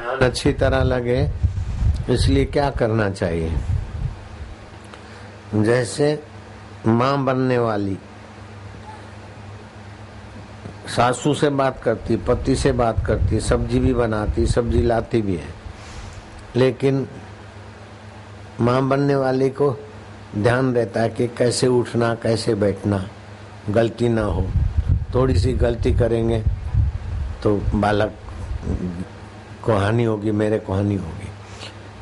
ध्यान अच्छी तरह लगे, इसलिए क्या करना चाहिए? जैसे माँ बनने वाली, सासू से बात करती, पति से बात करती, सब्ज़ी भी बनाती, सब्ज़ी लाती भी है। लेकिन माँ बनने वाले को ध्यान रहता है कि कैसे उठना, कैसे बैठना, गलती ना हो। थोड़ी सी गलती करेंगे तो बालक को हानि होगी, मेरे को हानि होगी।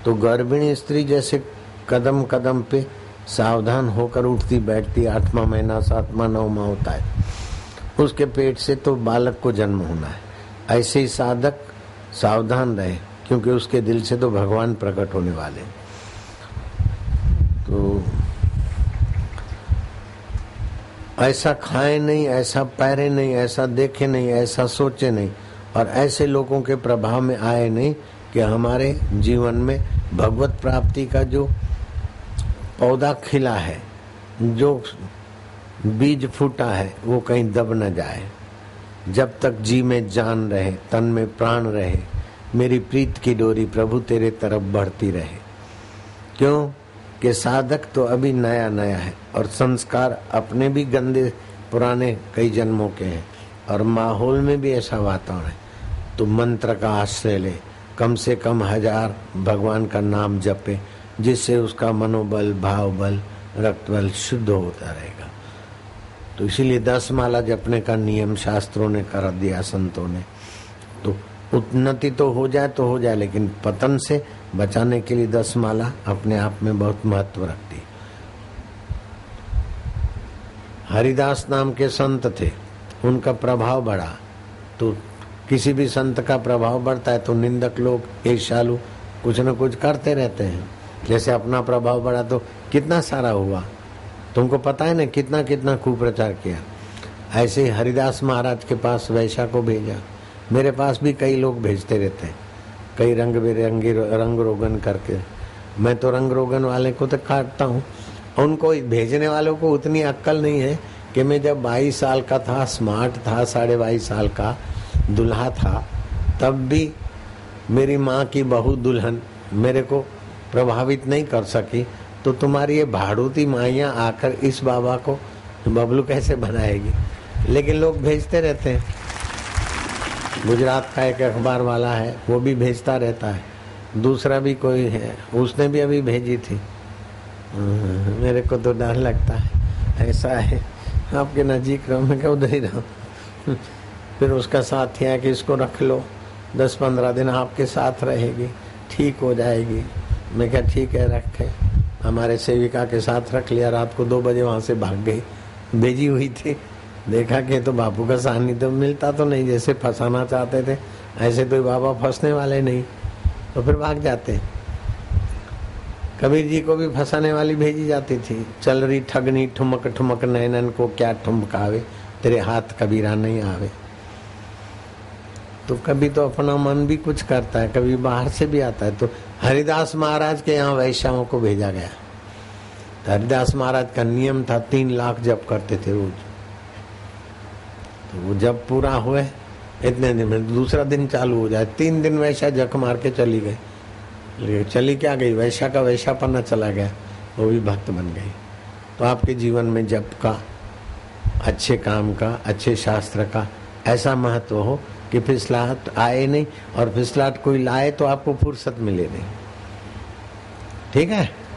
तो गर्भिणी स्त्री जैसे कदम कदम पे सावधान होकर उठती, बैठती, आठवा महीना, सातवां, नौवा होता है। उसके पेट से तो बालक को जन्म होना है। ऐसे ही साधक सावधान रहे, क्योंकि उसके दिल से तो भगवान प्रकट होने वाले तो ऐसा खाए नहीं, ऐसा पैरे नहीं, ऐसा देखे नहीं, ऐसा सोचे नहीं। और ऐसे लोगों के प्रभाव में आए नहीं कि हमारे जीवन में भगवत प्राप्ति का जो पौधा खिला है, जो बीज फूटा है, वो कहीं दब न जाए। जब तक जी में जान रहे, तन में प्राण रहे, मेरी प्रीत की डोरी प्रभु तेरे तरफ़ बढ़ती रहे। क्यों? कि साधक तो अभी नया नया है और संस्कार अपने भी गंदे पुराने कई जन्मों के हैं। और माहौल में भी ऐसा वातावरण है। तो मंत्र का आश्रय ले। कम से कम हज़ार भगवान का नाम जपे, जिससे उसका मनोबल भाव बल रक्त बल शुद्ध होता रहेगा। तो इसीलिए दस माला जपने का नियम शास्त्रों ने कर दिया, संतों ने। तो उन्नति तो हो जाए तो हो जाए, लेकिन पतन से बचाने के लिए दस माला अपने आप में बहुत महत्व रखती। हरिदास नाम के संत थे। उनका प्रभाव बढ़ा। तो किसी भी संत का प्रभाव बढ़ता है तो निंदक लोग ईर्षालु कुछ न कुछ करते रहते हैं। जैसे अपना प्रभाव बढ़ा तो कितना सारा हुआ? तुमको पता है ना कितना कितना कुप्रचार किया। ऐसे ही हरिदास महाराज के पास वैशा को भेजा। मेरे पास भी कई लोग भेजते रहते हैं। कई रंग बिरंगी रंग रोगन करके। मैं तो रंग रोगन वाले को तो काटता हूँ। उनको भेजने वालों को उतनी अक्कल नहीं है कि मैं जब बाईस साल का था स्मार्ट था, साढ़े बाईस साल का, दुल्हा था, तब भी मेरी माँ की बहू दुल्हन मेरे को प्रभावित नहीं कर सकी। तो तुम्हारी ये भाड़ूती माइयाँ आकर इस बाबा को बबलू कैसे बनाएगी? लेकिन लोग भेजते रहते हैं। गुजरात का एक अखबार वाला है, वो भी भेजता रहता है। दूसरा भी कोई है, उसने भी अभी भेजी थी। मेरे को तो डर लगता है, ऐसा है। आपके नजीक रहो, मैं क्या उधर ही रहो। फिर उसका साथी है कि इसको रख लो, दस पंद्रह दिन आपके साथ रहेगी, ठीक हो जाएगी। मैं क्या ठीक है, रखे हमारे सेविका के साथ रख लिया, रात को दो बजे वहाँ से भाग गई। भेजी हुई थी। देखा कि तो बापू का सानिध्य तो मिलता तो नहीं, जैसे फंसाना चाहते थे, ऐसे तो बाबा फंसने वाले नहीं। तो फिर भाग जाते। कबीर जी को भी फंसाने वाली भेजी जाती थी। चल रही ठगनी, ठुमक ठुमक नैनन को क्या ठुमकावे तेरे हाथ कबीरा नहीं आवे। तो कभी तो अपना मन भी कुछ करता है, कभी बाहर से भी आता है। तो हरिदास महाराज के यहाँ वैश्याओं को भेजा गया। तो हरिदास महाराज का नियम था, तीन लाख जप करते थे रोज। तो वो जब पूरा हुए, इतने दिन में दूसरा दिन चालू हो जाए। तीन दिन वैश्या जख मार के चली गई। चली क्या गई? वैशा का वैशा पन्ना चला गया। वो भी भक्त बन गई। तो आपके जीवन में जप का, अच्छे काम का, अच्छे शास्त्र का ऐसा महत्व हो कि फिसलाहट आए नहीं और फिसलाहट कोई लाए तो आपको फुर्सत मिले नहीं। ठीक है?